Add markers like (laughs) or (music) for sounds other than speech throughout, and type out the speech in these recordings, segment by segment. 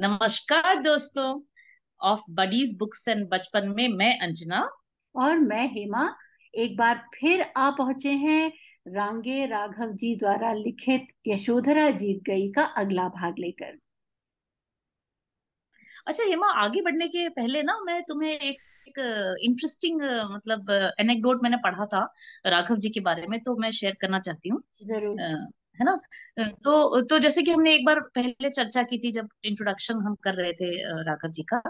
नमस्कार दोस्तों of buddies books and बचपन में मैं अंजना और मैं हेमा। एक बार फिर आ पहुँचे हैं रांगे राघव जी द्वारा लिखित यशोधरा जीत गई का अगला भाग लेकर। अच्छा हेमा आगे बढ़ने के पहले ना मैं तुम्हें एक एक इंटरेस्टिंग मतलब एनेक्डोट मैंने पढ़ा था राघव जी के बारे में तो मैं शेयर करना चाहती हूँ। ज़रूर। है ना? तो तो जैसे कि हमने एक बार पहले चर्चा की थी जब इंट्रोडक्शन हम कर रहे थे राघव जी का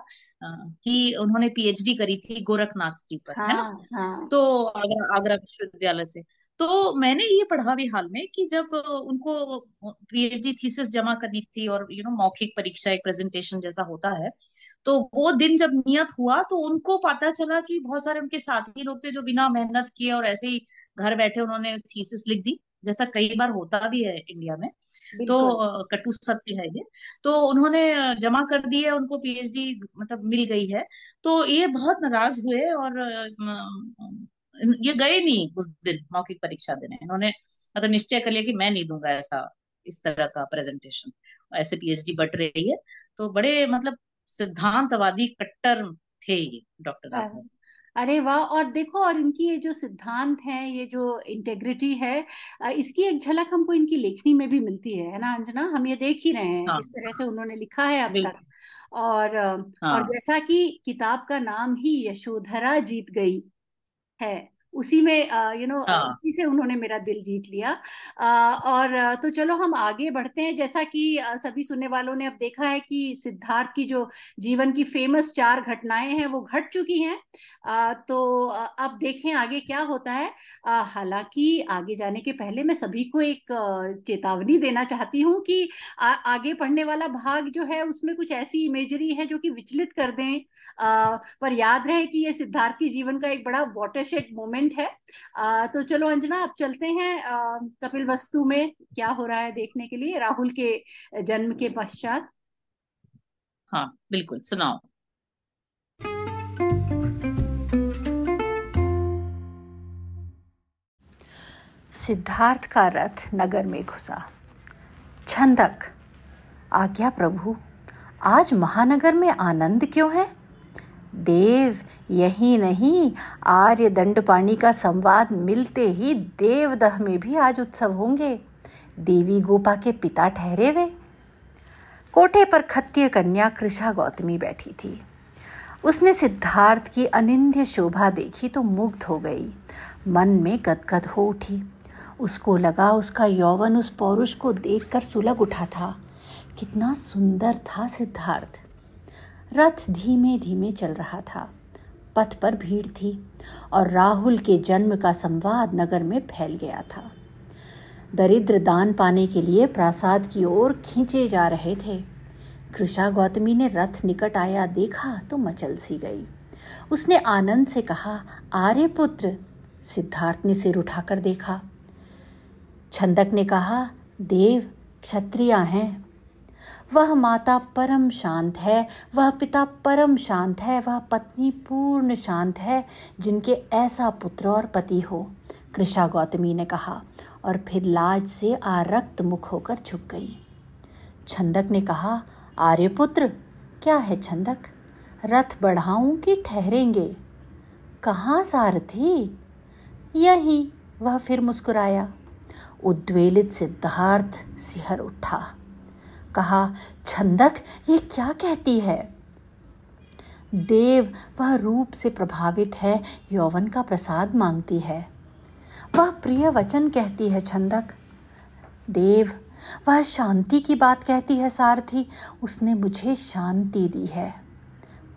कि उन्होंने पीएचडी करी थी गोरखनाथ जी पर हाँ, है ना? हाँ. तो आगरा आगरा विश्वविद्यालय से। तो मैंने ये पढ़ा भी हाल में कि जब उनको पीएचडी थीसिस जमा करनी थी और यू नो मौखिक परीक्षा एक प्रेजेंटेशन जैसा होता है तो वो दिन जब नियत हुआ तो उनको पता चला कि बहुत सारे उनके साथी लोग थे जो बिना मेहनत किए और ऐसे ही घर बैठे उन्होंने थीसिस लिख दी। जैसा कई बार होता भी है इंडिया में तो कटु सत्य है ये। तो उन्होंने जमा कर दिए उनको पीएचडी मतलब मिल गई है। तो ये बहुत नाराज़ हुए और ये गए नहीं उस दिन मौखिक परीक्षा देने। इन्होंने मतलब निश्चय कर लिया कि मैं नहीं दूँगा ऐसा इस तरह का प्रेजेंटेशन ऐसे पीएचडी बट रही है। तो बड़े मतलब सिद्धांतवादी कट्टर थे ये डॉक्टर राघव अरे वाह! और देखो और इनकी ये जो सिद्धांत है ये जो इंटेग्रिटी है इसकी एक झलक हमको इनकी लेखनी में भी मिलती है है ना अंजना? हम ये देख ही रहे हैं हाँ, इस तरह से उन्होंने लिखा है अब तक। और हाँ, और जैसा कि किताब का नाम ही यशोधरा जीत गई है उसी में यू नो हाँ। उसी से उन्होंने मेरा दिल जीत लिया। और तो चलो हम आगे बढ़ते हैं। जैसा कि सभी सुनने वालों ने अब देखा है कि सिद्धार्थ की जो जीवन की फ़ेमस चार घटनाएँ हैं वो घट चुकी हैं। तो अब देखें आगे क्या होता है। हालाँकि आगे जाने के पहले मैं सभी को एक चेतावनी देना चाहती हूँ कि आ, आगे पढ़ने वाला भाग जो है उसमें कुछ ऐसी इमेजरी है जो कि विचलित कर दें। पर याद रहे कि ये सिद्धार्थ की जीवन का एक बड़ा वॉटरशेड मोमेंट मोमेंट है। आ, तो चलो अंजना आप चलते हैं आ, कपिल वस्तु में क्या हो रहा है देखने के लिए राहुल के जन्म के पश्चात। हाँ बिल्कुल सुनाओ। सिद्धार्थ का रथ नगर में घुसा। छंदक आज्ञा प्रभु आज महानगर में आनंद क्यों है? देव यही नहीं, आर्य दंड पाणी का संवाद मिलते ही देवदह में भी आज उत्सव होंगे। देवी गोपा के पिता ठहरे हुए। कोठे पर खत्य कन्या कृषा गौतमी बैठी थी। उसने सिद्धार्थ की अनिंद्य शोभा देखी तो मुग्ध हो गई। मन में गदगद हो उठी। उसको लगा उसका यौवन उस पौरुष को देखकर सुलग उठा था। कितना सुंदर था सिद्धार्थ। रथ धीमे धीमे चल रहा था। पथ पर भीड़ थी और राहुल के जन्म का संवाद नगर में फैल गया था। दरिद्र दान पाने के लिए प्रासाद की ओर खींचे जा रहे थे। कृषा गौतमी ने रथ निकट आया, देखा तो मचल सी गई। उसने आनंद से कहा, आर्य पुत्र, सिद्धार्थ ने सिर उठाकर देखा। छंदक ने कहा, देव, क्षत्रिया हैं वह माता परम शांत है, वह पिता परम शांत है, वह पत्नी पूर्ण शांत है, जिनके ऐसा पुत्र और पति हो कृषा गौतमी ने कहा, और फिर लाज से आरक्त मुख होकर झुक गई। छंदक ने कहा आर्यपुत्र क्या है छंदक? रथ बढ़ाऊं कि ठहरेंगे? कहाँ सारथी? यही, वह फिर मुस्कुराया। उद्वेलित सिद्धार्थ सिहर उठा। कहा, छंदक, ये क्या कहती है? देव वह रूप से प्रभावित है, यौवन का प्रसाद मांगती है। वह प्रिय वचन कहती है, छंदक, देव, वह शांति की बात कहती है, सारथी, उसने मुझे शांति दी है।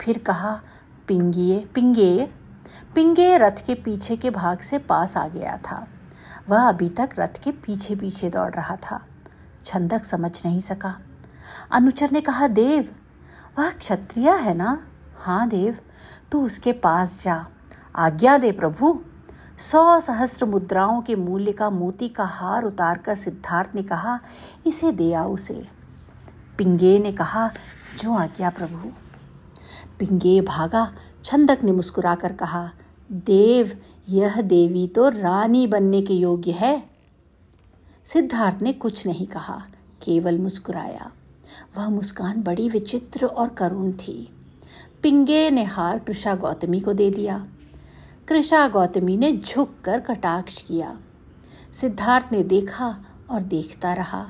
फिर कहा पिंगिए पिंगे पिंगे रथ के पीछे के भाग से पास आ गया था। वह अभी तक रथ के पीछे पीछे दौड़ रहा था। छंदक समझ नहीं सका। अनुचर ने कहा, देव, वह क्षत्रिय है ना? हाँ देव, तू उसके पास जा। आज्ञा दे प्रभु। सौ सहस्र मुद्राओं के मूल्य का मोती का हार उतारकर सिद्धार्थ ने कहा, इसे दे आओ उसे। पिंगे ने कहा, जो आज्ञा प्रभु। पिंगे भागा। छंदक ने मुस्कुराकर कहा, देव, यह देवी तो रानी बनने के योग्य है। सिद्धार्थ ने कुछ नहीं कहा, केवल मुस्कुराया। वह मुस्कान बड़ी विचित्र और करुण थी। पिंगे ने हार कृषा गौतमी को दे दिया। कृषा गौतमी ने झुक कर कटाक्ष किया। सिद्धार्थ ने देखा और देखता रहा।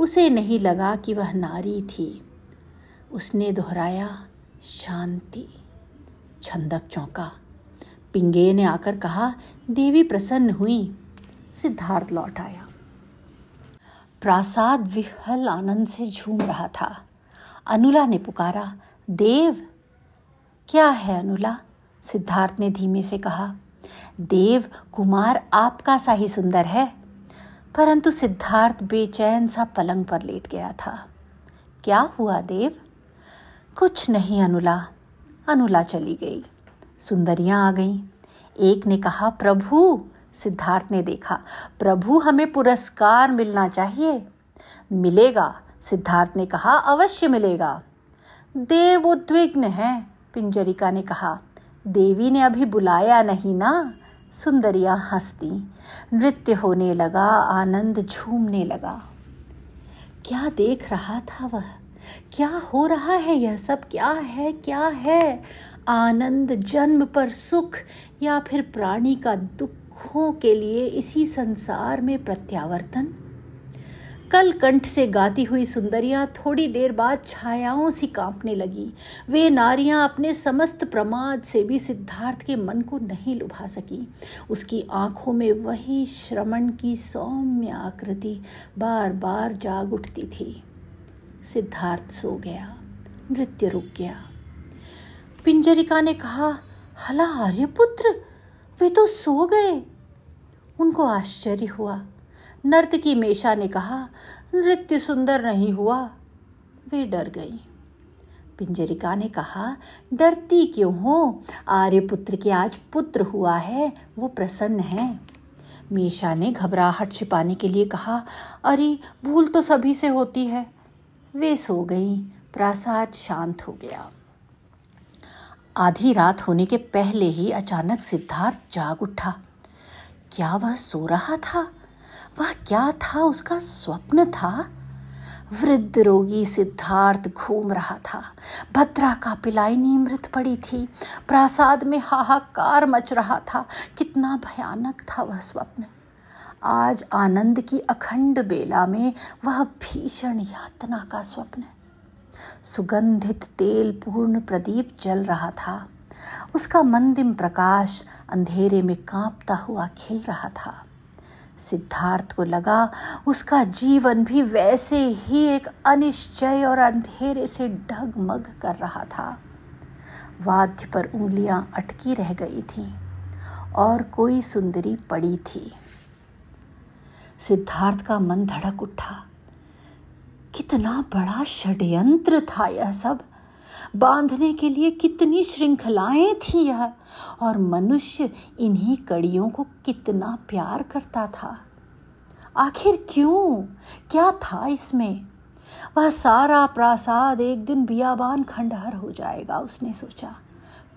उसे नहीं लगा कि वह नारी थी। उसने दोहराया, शांति, छंदक चौंका। पिंगे ने आकर कहा, देवी प्रसन्न हुई। सिद्धार्थ लौट आया। प्रासाद विहल आनंद से झूम रहा था। अनुला ने पुकारा, देव, क्या है अनुला? सिद्धार्थ ने धीमे से कहा, देव, कुमार आपका सा ही सुंदर है। परंतु सिद्धार्थ बेचैन सा पलंग पर लेट गया था। क्या हुआ देव? कुछ नहीं अनुला। अनुला चली गई। सुंदरियाँ आ गईं। एक ने कहा, प्रभु सिद्धार्थ ने देखा, प्रभु, हमें पुरस्कार मिलना चाहिए। मिलेगा, सिद्धार्थ ने कहा, अवश्य मिलेगा। देव उद्विग्न है, पिंजरिका ने कहा, देवी ने अभी बुलाया नहीं ना? सुंदरिया हंसती, नृत्य होने लगा, आनंद झूमने लगा। क्या देख रहा था वह? क्या हो रहा है यह सब? क्या है? क्या है? आनंद जन्म पर सुख या फिर प्राणी का दुख? दुखों के लिए इसी संसार में प्रत्यावर्तन? कल कंठ से गाती हुई सुंदरियाँ थोड़ी देर बाद छायाओं सी कांपने लगी। वे नारियाँ अपने समस्त प्रमाद से भी सिद्धार्थ के मन को नहीं लुभा सकी। उसकी आँखों में वही श्रमण की सौम्य आकृति बार बार जाग उठती थी। सिद्धार्थ सो गया, नृत्य रुक गया। पिंजरिका ने कहा हला आर्यपुत्र वे तो सो गए। उनको आश्चर्य हुआ। नर्तकी मेषा ने कहा, नृत्य सुंदर नहीं हुआ। वे डर गई। पिंजरिका ने कहा, डरती क्यों हो? आर्यपुत्र के आज पुत्र हुआ है, वो प्रसन्न है। मीशा ने घबराहट छिपाने के लिए कहा, अरे, भूल तो सभी से होती है। वे सो गई। प्रासाद शांत हो गया। आधी रात होने के पहले ही अचानक सिद्धार्थ जाग उठा। क्या वह सो रहा था? वह क्या था? उसका स्वप्न था? वृद्ध रोगी सिद्धार्थ घूम रहा था। भद्रा का पिलाइनी मृत पड़ी थी। प्रासाद में हाहाकार मच रहा था। कितना भयानक था वह स्वप्न। आज आनंद की अखंड बेला में वह भीषण यातना का स्वप्न। सुगंधित तेल पूर्ण प्रदीप जल रहा था। उसका मंदिम प्रकाश अंधेरे में कांपता हुआ खिल रहा था। सिद्धार्थ को लगा, उसका जीवन भी वैसे ही एक अनिश्चय और अंधेरे से ढगमग कर रहा था। वाद्य पर उंगलियाँ अटकी रह गई थीं और कोई सुंदरी पड़ी थी। सिद्धार्थ का मन धड़क उठा। कितना बड़ा षड्यंत्र था यह सब। बांधने के लिए कितनी श्रृंखलाएँ थी यह, और मनुष्य इन्हीं कड़ियों को कितना प्यार करता था। आखिर क्यों? क्या था इसमें? वह सारा प्रासाद एक दिन बियाबान खंडहर हो जाएगा, उसने सोचा।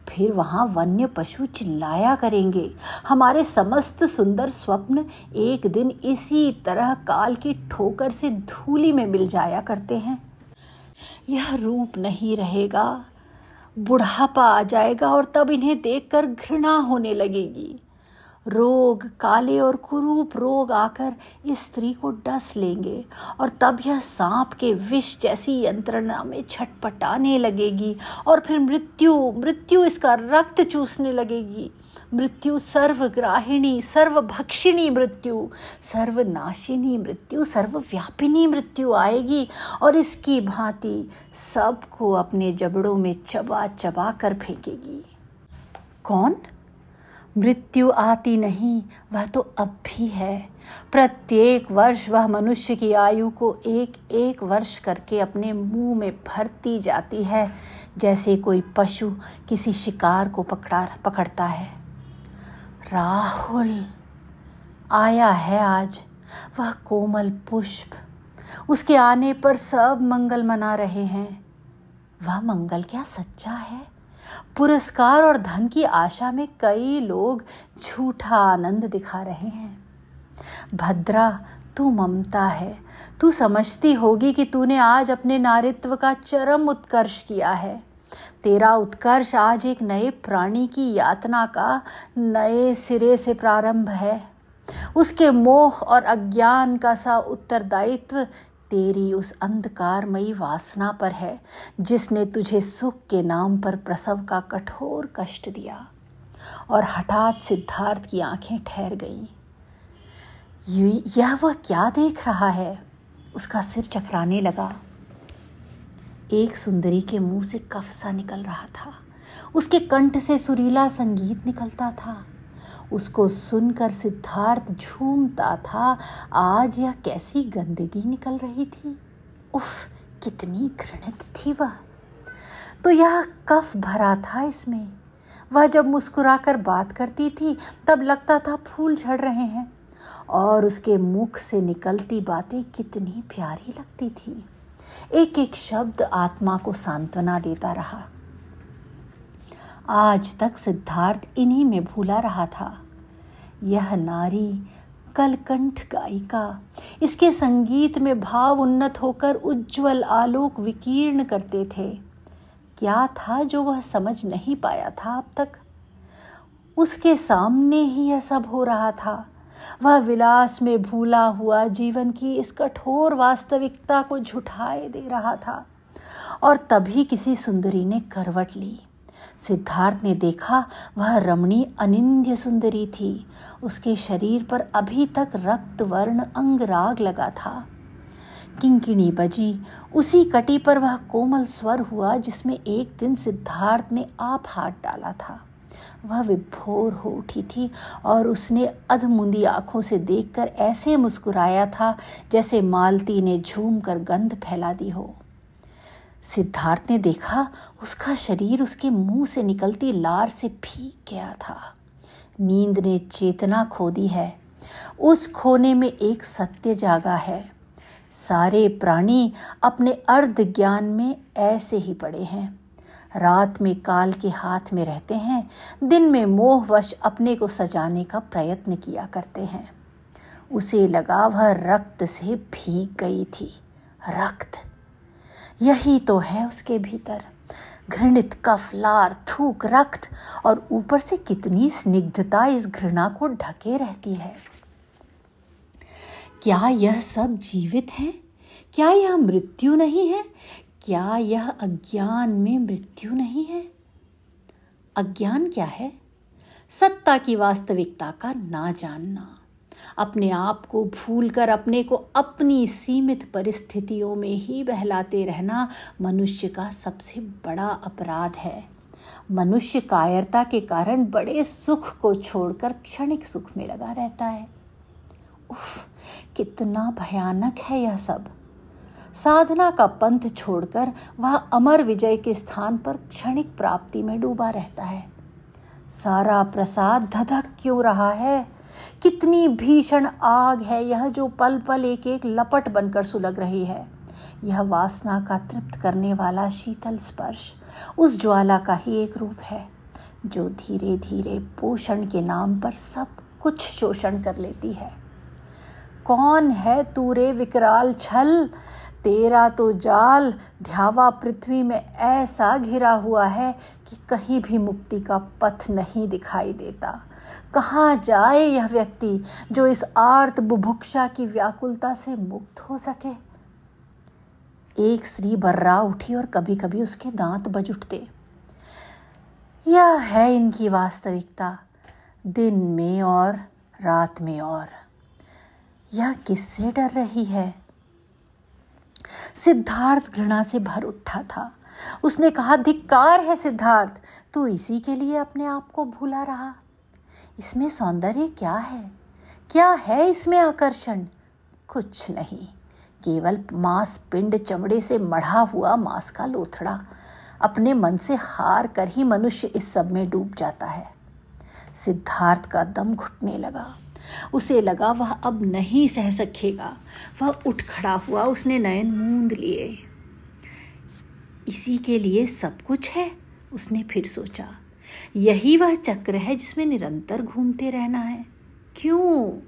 फिर वहाँ वन्य पशु चिल्लाया करेंगे। हमारे समस्त सुंदर स्वप्न एक दिन इसी तरह काल की ठोकर से धूली में मिल जाया करते हैं। यह रूप नहीं रहेगा। बुढ़ापा आ जाएगा और तब इन्हें देखकर घृणा होने लगेगी। रोग, काले और कुरूप रोग आकर इस स्त्री को डस लेंगे और तब यह सांप के विष जैसी यंत्रणा में छटपटाने लगेगी और फिर मृत्यु मृत्यु इसका रक्त चूसने लगेगी। मृत्यु सर्वग्राहिणी, सर्वभक्षिणी मृत्यु, सर्वनाशिनी मृत्यु, सर्वव्यापिनी मृत्यु आएगी और इसकी भांति सबको अपने जबड़ों में चबा चबा कर फेंकेगी। कौन? मृत्यु आती नहीं, वह तो अब भी है। प्रत्येक वर्ष वह मनुष्य की आयु को एक एक वर्ष करके अपने मुँह में भरती जाती है, जैसे कोई पशु किसी शिकार को पकड़ा, पकड़ता है। राहुल आया है आज। वह कोमल पुष्प। उसके आने पर सब मंगल मना रहे हैं। वह मंगल क्या सच्चा है? पुरस्कार और धन की आशा में कई लोग झूठा आनंद दिखा रहे हैं। भद्रा, तू ममता है। तू समझती होगी कि तूने आज अपने नारित्व का चरम उत्कर्ष किया है। तेरा उत्कर्ष आज एक नए प्राणी की यातना का नए सिरे से प्रारंभ है। उसके मोह और अज्ञान का सा उत्तरदायित्व तेरी उस अंधकारमयी वासना पर है, जिसने तुझे सुख के नाम पर प्रसव का कठोर कष्ट दिया और हठात सिद्धार्थ की आँखें ठहर गईं। यह वह क्या देख रहा है? उसका सिर चकराने लगा। एक सुंदरी के मुँह से कफ सा निकल रहा था। उसके कंठ से सुरीला संगीत निकलता था। उसको सुनकर सिद्धार्थ झूमता था, आज यह कैसी गंदगी निकल रही थी? उफ, कितनी घृणित थी वह। तो यह कफ भरा था इसमें। वह जब मुस्कुराकर बात करती थी, तब लगता था फूल झड़ रहे हैं और उसके मुख से निकलती बातें कितनी प्यारी लगती थी। एक एक शब्द आत्मा को सांत्वना देता रहा। आज तक सिद्धार्थ इन्हीं में भूला रहा था। यह नारी, कलकंठ गायिका, इसके संगीत में भाव उन्नत होकर उज्जवल आलोक विकीर्ण करते थे। क्या था जो वह समझ नहीं पाया था अब तक? उसके सामने ही यह सब हो रहा था। वह विलास में भूला हुआ जीवन की इस कठोर वास्तविकता को झुठाए दे रहा था। और तभी किसी सुंदरी ने करवट ली। सिद्धार्थ ने देखा, वह रमणी अनिंद्य सुंदरी थी। उसके शरीर पर अभी तक रक्त, वर्ण अंगराग लगा था। किंकिणी बजी। उसी कटी पर वह कोमल स्वर हुआ, जिसमें एक दिन सिद्धार्थ ने आप हाथ डाला था। वह विभोर हो उठी थी और उसने अधमुंदी आँखों से देखकर ऐसे मुस्कुराया था, जैसे मालती ने झूम कर गंध फैला दी हो। सिद्धार्थ ने देखा, उसका शरीर उसके मुँह से निकलती लार से भीग गया था। नींद ने चेतना खो दी है। उस खोने में एक सत्य जागा है। सारे प्राणी अपने अर्ध ज्ञान में ऐसे ही पड़े हैं। रात में काल के हाथ में रहते हैं, दिन में मोहवश अपने को सजाने का प्रयत्न किया करते हैं। उसे लगा वह रक्त से भीग गई थी। रक्त। यही तो है उसके भीतर। घृणित कफ लार थूक, रक्त, और ऊपर से कितनी स्निग्धता इस घृणा को ढके रहती है। क्या यह सब जीवित है? क्या यह मृत्यु नहीं है? क्या यह अज्ञान में मृत्यु नहीं है? अज्ञान क्या है? सत्ता की वास्तविकता का ना जानना। अपने आप को भूलकर, अपने को अपनी सीमित परिस्थितियों में ही बहलाते रहना मनुष्य का सबसे बड़ा अपराध है। मनुष्य कायरता के कारण बड़े सुख को छोड़कर क्षणिक सुख में लगा रहता है। उफ, कितना भयानक है यह सब। साधना का पंथ छोड़कर वह अमर विजय के स्थान पर क्षणिक प्राप्ति में डूबा रहता है। सारा प्रसाद धधक क्यों रहा है? कितनी भीषण आग है, यह जो पल पल एक एक लपट बनकर सुलग रही है। यह वासना का तृप्त करने वाला शीतल स्पर्श उस ज्वाला का ही एक रूप है, जो धीरे धीरे पोषण के नाम पर सब कुछ शोषण कर लेती है। कौन है तूरे विकराल छल? तेरा तो जाल ध्यावा पृथ्वी में ऐसा घिरा हुआ है कि कहीं भी मुक्ति का पथ नहीं दिखाई देता। कहाँ जाए यह व्यक्ति जो इस आर्त बुभुक्षा की व्याकुलता से मुक्त हो सके? एक स्त्री बर्रा उठी और कभी कभी उसके दांत बज उठते। यह है इनकी वास्तविकता, दिन में और रात में और। यह किससे डर रही है? सिद्धार्थ घृणा से भर उठा था। उसने कहा, धिक्कार है सिद्धार्थ, तू इसी के लिए अपने आप को भूला रहा। इसमें सौंदर्य क्या है? क्या है इसमें आकर्षण? कुछ नहीं। केवल मांस पिंड चमड़े से मढ़ा हुआ मांस का लोथड़ा। अपने मन से हार कर ही मनुष्य इस सब में डूब जाता है। सिद्धार्थ का दम घुटने लगा। उसे लगा वह अब नहीं सह सकेगा। वह उठ खड़ा हुआ उसने नयन मूंद लिए। इसी के लिए सब कुछ है? उसने फिर सोचा। यही वह चक्र है जिसमें निरंतर घूमते रहना है। क्यों?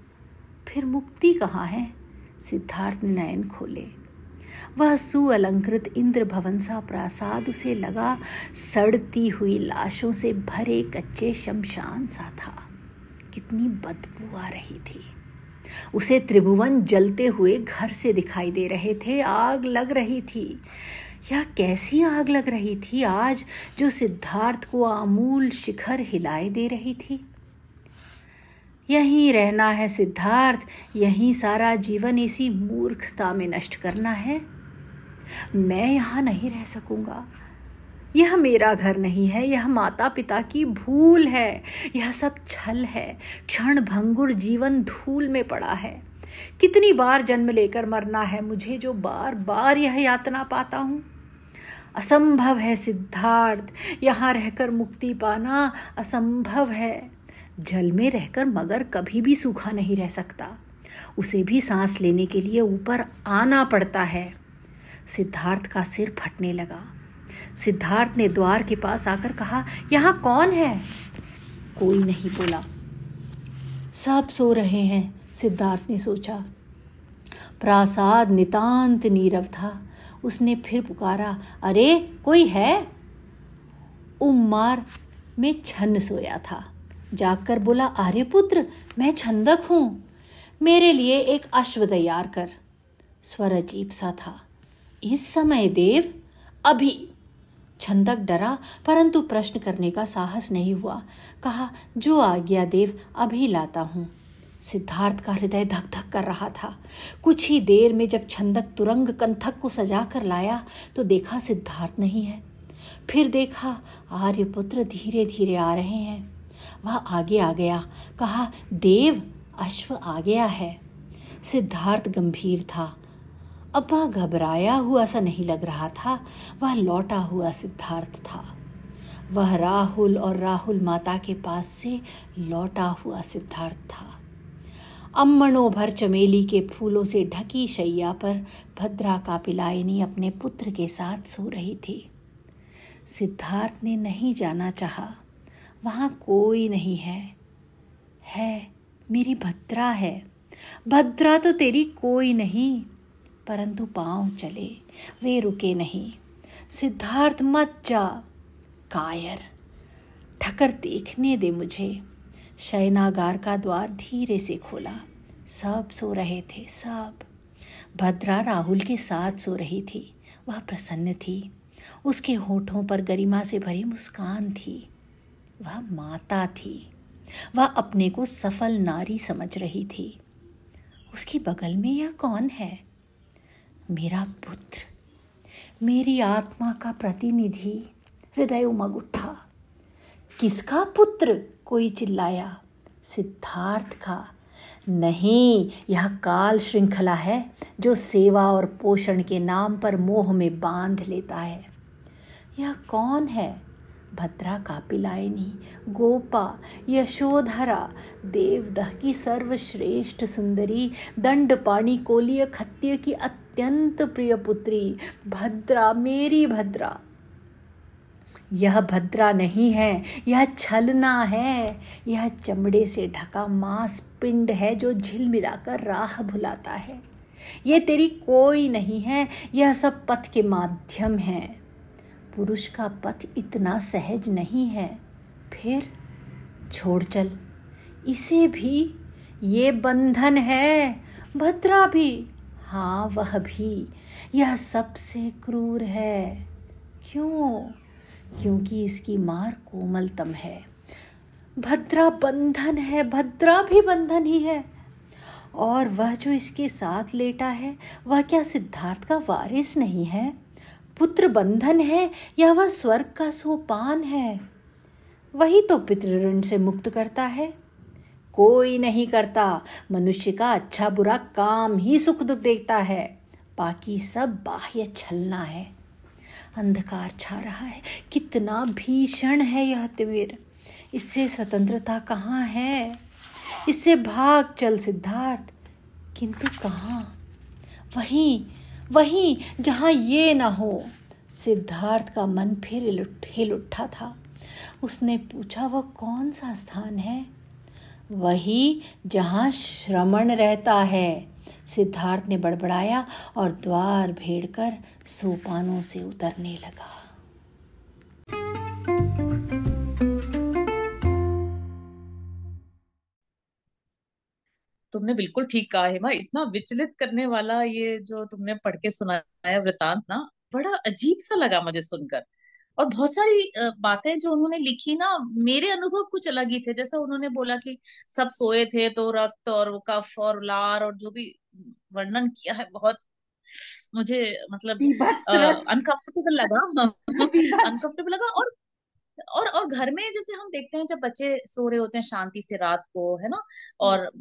फिर मुक्ति कहाँ है? सिद्धार्थ नयन खोले। वह सुअलंकृत इंद्र भवन सा प्रासाद उसे लगा। सड़ती हुई लाशों से भरे कच्चे शमशान सा था। कितनी बदबू आ रही थी। उसे त्रिभुवन जलते हुए घर से दिखाई दे रहे थे। आग लग रही थी। यह कैसी आग लग रही थी आज जो सिद्धार्थ को आमूल शिखर हिलाए दे रही थी? यहीं रहना है सिद्धार्थ, यहीं सारा जीवन इसी मूर्खता में नष्ट करना है। मैं यहाँ नहीं रह सकूँगा। यह मेरा घर नहीं है, यह माता पिता की भूल है, यह सब छल है, क्षण भंगुर जीवन धूल में पड़ा है। कितनी बार जन्म लेकर मरना है मुझे जो बार बार यह यातना पाता हूँ? असंभव है सिद्धार्थ। यहाँ रहकर मुक्ति पाना असंभव है। जल में रहकर मगर कभी भी सूखा नहीं रह सकता। उसे भी सांस लेने के लिए ऊपर आना पड़ता है। सिद्धार्थ का सिर फटने लगा। सिद्धार्थ ने द्वार के पास आकर कहा, यहाँ कौन है? कोई नहीं, बोला। सब सो रहे हैं, सिद्धार्थ ने सोचा। प्रासाद नितांत नीरव था। उसने फिर पुकारा, अरे, कोई है? उम्मार में छन्न सोया था। जाकर बोला, आर्यपुत्र, मैं छंदक हूँ। मेरे लिए एक अश्व तैयार कर। स्वर अजीब सा था। इस समय देव, अभी? छंदक डरा, परंतु प्रश्न करने का साहस नहीं हुआ। कहा, जो आज्ञा देव, अभी लाता हूँ। सिद्धार्थ का हृदय धक धक कर रहा था। कुछ ही देर में जब छंदक तुरंग कंथक को सजा कर लाया तो देखा सिद्धार्थ नहीं है। फिर देखा आर्यपुत्र धीरे धीरे आ रहे हैं। वह आगे आ गया, कहा, देव, अश्व आ गया है। सिद्धार्थ गंभीर था। अब वह घबराया हुआ सा नहीं लग रहा था, वह लौटा हुआ सिद्धार्थ था। वह राहुल और राहुल माता के पास से लौटा हुआ सिद्धार्थ था। अम्मणों भर चमेली के फूलों से ढकी शैया पर भद्रा का पिलायनी अपने पुत्र के साथ सो रही थी। सिद्धार्थ ने नहीं जाना चाहा। वहाँ कोई नहीं है। है, मेरी भद्रा है। भद्रा तो तेरी कोई नहीं। परंतु पाँव चले, वे रुके नहीं। सिद्धार्थ, मत जा। कायर, ठकर देखने दे मुझे। शयनागार का द्वार धीरे से खोला। सब सो रहे थे, सब। भद्रा राहुल के साथ सो रही थी। वह प्रसन्न थी। उसके होठों पर गरिमा से भरी मुस्कान थी। वह माता थी। वह अपने को सफल नारी समझ रही थी। उसकी बगल में यह कौन है? मेरा पुत्र। मेरी आत्मा का प्रतिनिधि। हृदय उमग उठा। किसका पुत्र? कोई चिल्लाया, सिद्धार्थ का, नहीं, यह काल श्रृंखला है जो सेवा और पोषण के नाम पर मोह में बाँध लेता है। यह कौन है? भद्रा का पिलायनी, गोपा, यशोधरा, देवदह की सर्वश्रेष्ठ सुंदरी, दंड पाणी कोलिय खत्य की अत्यंत प्रिय पुत्री, भद्रा, मेरी भद्रा। यह भद्रा नहीं है, यह छलना है। यह चमड़े से ढका मांस पिंड है जो झिलमिलाकर राह भुलाता है। ये तेरी कोई नहीं है, यह सब पथ के माध्यम है। पुरुष का पथ इतना सहज नहीं है। फिर छोड़ चल, इसे भी, ये बंधन है, भद्रा भी। हाँ वह भी, यह सबसे क्रूर है। क्यों? क्योंकि इसकी मार कोमलतम है। भद्रा बंधन है, भद्रा भी बंधन ही है। और वह जो इसके साथ लेटा है, वह क्या सिद्धार्थ का वारिस नहीं है? पुत्र बंधन है या वह स्वर्ग का सोपान है? वही तो पितृऋण से मुक्त करता है। कोई नहीं करता। मनुष्य का अच्छा बुरा काम ही सुख दुख देखता है। बाकी सब बाह्य छलना है। अंधकार छा रहा है। कितना भीषण है यह तिमिर इससे स्वतंत्रता कहाँ है? इससे भाग चल सिद्धार्थ। किंतु कहाँ? वहीं वहीं, जहाँ ये ना हो। सिद्धार्थ का मन फिर हिल उठा था। उसने पूछा, वह कौन सा स्थान है? वही जहाँ श्रमण रहता है। सिद्धार्थ ने बड़बड़ाया और द्वार भेड़कर सोपानों से उतरने लगा। तुमने बिल्कुल ठीक कहा, हेमा। इतना विचलित करने वाला ये जो तुमने पढ़ के सुनाया वृतांत ना, बड़ा अजीब सा लगा मुझे सुनकर। और बहुत सारी बातें जो उन्होंने लिखी ना, मेरे अनुभव कुछ अलग ही थे। जैसा उन्होंने बोला कि सब सोए थे तो रक्त और वो कफ और लार और जो भी वर्णन किया है बहुत। मुझे मतलब अनकंफर्टेबल लगा। (laughs) अनकंफर्टेबल लगा और और और घर में जैसे हम देखते हैं जब बच्चे सो रहे होते हैं शांति से रात को है ना? और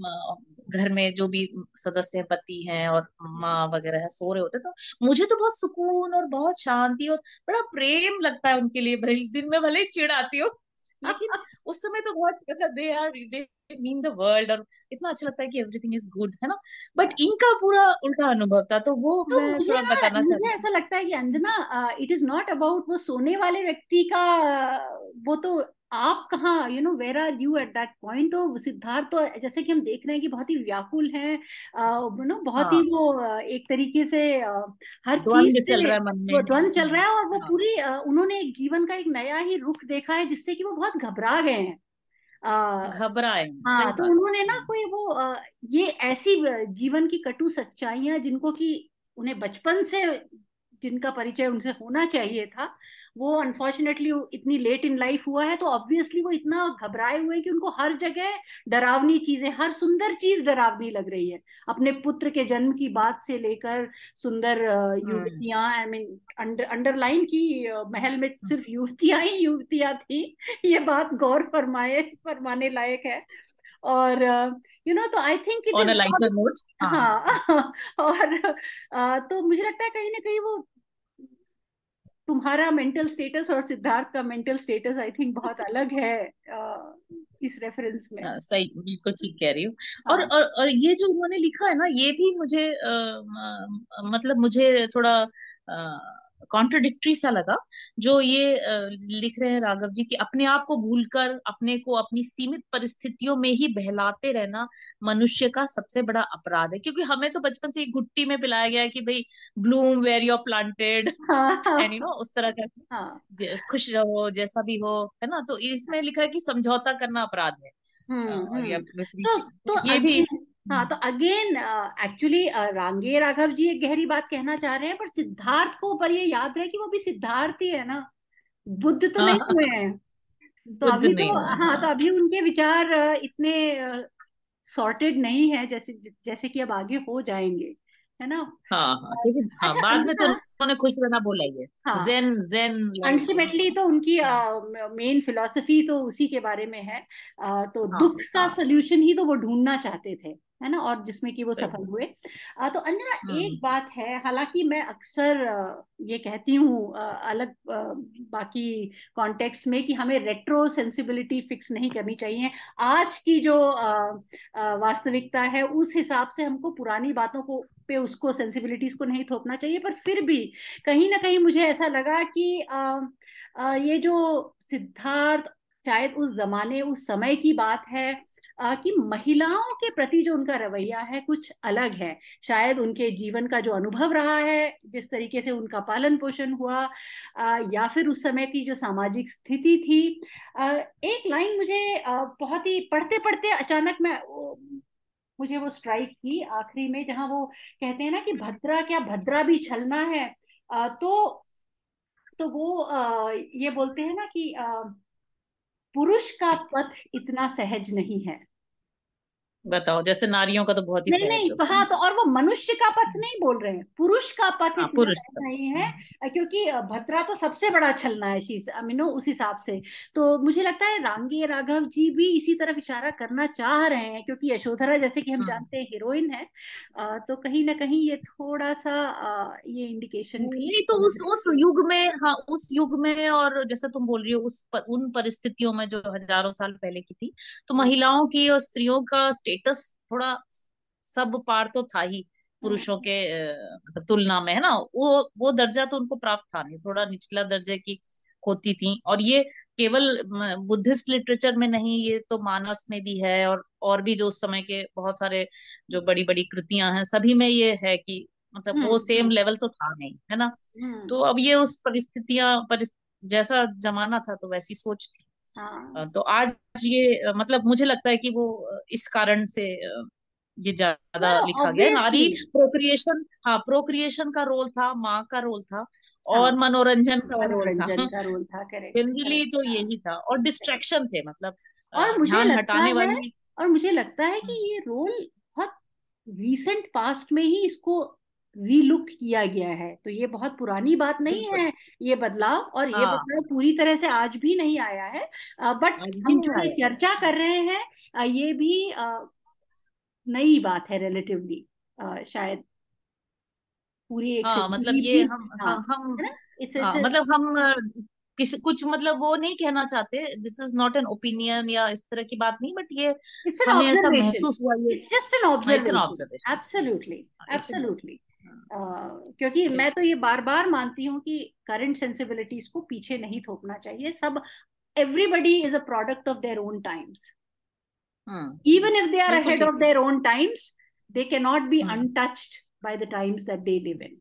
घर में जो भी सदस्य हैं पति हैं और माँ वगैरह है सो रहे होते तो मुझे तो बहुत सुकून और बहुत शांति और बड़ा प्रेम लगता है उनके लिए। भले दिन में भले ही चिड़ आती हो। लेकिन उस समय तो बहुत अच्छा they are they mean the world और इतना अच्छा लगता है कि एवरीथिंग इज़ गुड है ना? बट इनका पूरा उल्टा अनुभव था तो वो तो मैं थोड़ा बताना चाहती मुझे ऐसा लगता है कि Anjana it is not about वो सोने वाले व्यक्ति का वो तो आप कहाँ you know where are you at that point तो सिद्धार्थ तो जैसे कि हम देख रहे हैं कि बहुत ही व्याकुल है यू नो बहुत हाँ. ही। वो एक तरीके से हर चीज़ चल रहा है मन में। द्वंद चल रहा है और वो हाँ. पूरी उन्होंने एक जीवन का एक नया ही रुख देखा है जिससे कि वो बहुत घबरा गए हैं। घबराए हाँ तो उन्होंने ना कोई वो ये ऐसी जीवन की कटु सच्चाइयाँ जिनको कि उन्हें बचपन से जिनका परिचय उनसे होना चाहिए था वो अनफॉर्चुनेटली इतनी लेट इन लाइफ हुआ है तो ऑब्वियसली वो इतना घबराए हुए कि उनको हर जगह डरावनी चीज़ें हर सुंदर चीज़ डरावनी लग रही है अपने पुत्र के जन्म की बात से लेकर सुंदर हम्म। युवतियाँ आई मीन अंडरलाइन की महल में हम्म। सिर्फ़ युवतियाँ ही युवतियाँ थी ये बात गौर फरमाए फरमाने लायक है और यू नो तो आई थिंक इट इज़ हाँ (laughs) और uh, तो मुझे लगता है कहीं ना कहीं वो तुम्हारा मेंटल स्टेटस और सिद्धार्थ का मेंटल स्टेटस आई थिंक बहुत अलग है इस रेफरेंस में आ, सही बिल्कुल ठीक कह रही हूँ हाँ. और, और और ये जो उन्होंने लिखा है ना ये भी मुझे आ, मतलब मुझे थोड़ा आ, कॉन्ट्रोडिक्टरी सा लगा जो ये लिख रहे हैं राघव जी कि अपने आप को भूलकर अपने को अपनी सीमित परिस्थितियों में ही बहलाते रहना मनुष्य का सबसे बड़ा अपराध है। क्योंकि हमें तो बचपन से घुट्टी में पिलाया गया है कि भाई bloom where you're planted and you know उस तरह का हाँ. खुश रहो जैसा भी हो है ना? तो इसमें लिखा है कि समझौता करना अपराध है। हम्म, हम्म। तो, तो ये भी हाँ तो अगेन एक्चुअली रांगे राघव जी एक गहरी बात कहना चाह रहे हैं पर सिद्धार्थ को पर ये याद रहे कि वो भी सिद्धार्थ ही है ना? बुद्ध तो नहीं हाँ। हुए हैं। तो अभी तो हाँ तो अभी उनके विचार इतने सॉर्टेड नहीं है जैसे जैसे कि अब आगे हो जाएँगे है ना? हाँ हाँ हाँ अच्छा, बाद में तो उन्होंने खुश रहना बोला ही है। हाँ, जेन जेन अल्टीमेटली तो उनकी मेन फिलोसफी तो उसी के बारे में है। तो हाँ, दुख का सोल्यूशन हाँ, ही तो वो ढूंढना चाहते थे। है ना और जिसमें कि वो सफल हुए। आ, तो अंजना एक हम्म। बात है हालाँकि मैं अक्सर ये कहती हूँ अलग बाकी कॉन्टेक्स्ट में कि हमें रेट्रो सेंसिबिलिटी फिक्स नहीं करनी चाहिए। आज की जो वास्तविकता है उस हिसाब से हमको पुरानी बातों को पे उसको सेंसिबिलिटीज को नहीं थोपना चाहिए। पर फिर भी कहीं ना कहीं मुझे ऐसा लगा कि आ, आ, ये जो सिद्धार्थ शायद उस जमाने उस समय की बात है कि महिलाओं के प्रति जो उनका रवैया है कुछ अलग है। शायद उनके जीवन का जो अनुभव रहा है, जिस तरीके से उनका पालन पोषण हुआ या फिर उस समय की जो सामाजिक स्थिति थी। एक लाइन मुझे बहुत ही पढ़ते पढ़ते अचानक मैं मुझे वो स्ट्राइक की आखिरी में, जहाँ वो कहते हैं ना कि भद्रा क्या भद्रा भी छलना है। तो तो वो ये बोलते हैं ना कि पुरुष का पथ इतना सहज नहीं है। बताओ जैसे नारियों का तो बहुत ही नहीं नहीं हाँ तो और वो मनुष्य का पथ नहीं बोल रहे हैं पुरुष का पथ हाँ, पुरुष नहीं है क्योंकि भद्रा तो सबसे बड़ा छलना है शीश अमीनो उस हिसाब से तो मुझे लगता है रांगे राघव जी भी इसी तरफ़ इशारा करना चाह रहे हैं क्योंकि यशोधरा जैसे कि हम हाँ। जानते हैं हीरोइन है तो कहीं ना कहीं ये थोड़ा सा ये इंडिकेशन भी नहीं तो उस उस युग में हाँ उस युग में और जैसा तुम बोल रही हो उस उन परिस्थितियों में जो हज़ारों साल पहले की थी तो हाँ। महिलाओं की और स्त्रियों का स्टेटस थोड़ा सब पार तो था ही पुरुषों के मतलब तुलना में है ना? वो वो दर्जा तो उनको प्राप्त था नहीं। थोड़ा निचला दर्जे की होती थी। और ये केवल बुद्धिस्ट लिटरेचर में नहीं ये तो मानस में भी है और और भी जो उस समय के बहुत सारे जो बड़ी बड़ी कृतियाँ हैं सभी में ये है कि मतलब वो सेम लेवल तो था नहीं है ना? तो अब ये उस परिस्थितियाँ परिस्थ, जैसा जमाना था तो वैसी सोच थी। हाँ। तो आज ये मतलब मुझे लगता है कि वो इस कारण से ये ज़्यादा हाँ, लिखा गया। नारी प्रोक्रिएशन हाँ प्रोक्रिएशन का रोल था माँ का रोल था और हाँ, मनोरंजन का रोल था रोल था (laughs) जनरली तो यही था और डिस्ट्रैक्शन थे मतलब और मुझे लगता है और मुझे लगता है कि ये रोल बहुत रीसेंट पास्ट में ही इसको रीलुक किया गया है। तो ये बहुत पुरानी बात नहीं है ये बदलाव और ये हाँ। बदलाव पूरी तरह से आज भी नहीं आया है। बट हम जो ये चर्चा कर रहे हैं ये भी नई बात है रिलेटिवली शायद पूरी एक हाँ, मतलब ये हम हाँ, हम हाँ, मतलब हम किसी कुछ मतलब वो नहीं कहना चाहते। This is not an opinion या इस तरह की बात नहीं बट ये हमें ऐसा महसूस हुआ ये it's just an observation absolutely absolutely क्योंकि मैं तो ये बार बार मानती हूँ कि करंट सेंसिबिलिटीज को पीछे नहीं थोपना चाहिए। सब everybody is a product of their own times even if they are ahead of their own times they can not be untouched by the times that they live in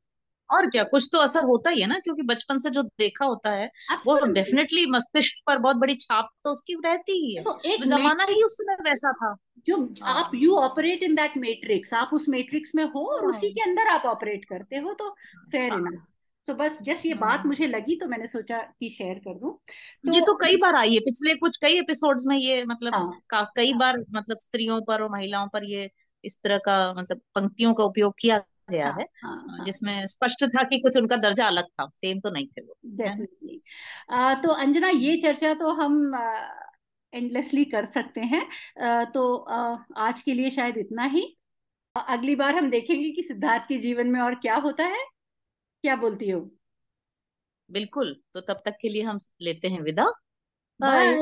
और क्या कुछ तो असर होता ही है ना क्योंकि बचपन से जो देखा होता है वो डेफिनेटली मस्तिष्क पर बहुत बड़ी छाप तो उसकी रहती ही है। तो एक जमाना ही उस समय वैसा था। जो हाँ। आप you operate in that matrix आप उस मैट्रिक्स में हो और उसी हाँ। के अंदर आप ऑपरेट करते हो तो फेयर इनफ सो बस जस्ट ये बात हाँ। मुझे लगी तो मैंने सोचा कि शेयर कर दूँ। तो, ये तो कई बार आई है पिछले कुछ कई एपिसोड्स में ये मतलब हाँ, कई बार मतलब स्त्रियों पर और महिलाओं पर ये इस तरह का मतलब पंक्तियों का उपयोग किया गया हाँ, है हाँ, हाँ, जिसमें स्पष्ट था कि कुछ उनका दर्जा अलग था सेम तो नहीं थे वो डेफिनेटली तो अंजना ये चर्चा तो हम एंडलेसली कर सकते हैं। तो आज के लिए शायद इतना ही। अगली बार हम देखेंगे कि सिद्धार्थ के जीवन में और क्या होता है। क्या बोलती हो? बिल्कुल तो तब तक के लिए हम लेते हैं विदा। बाय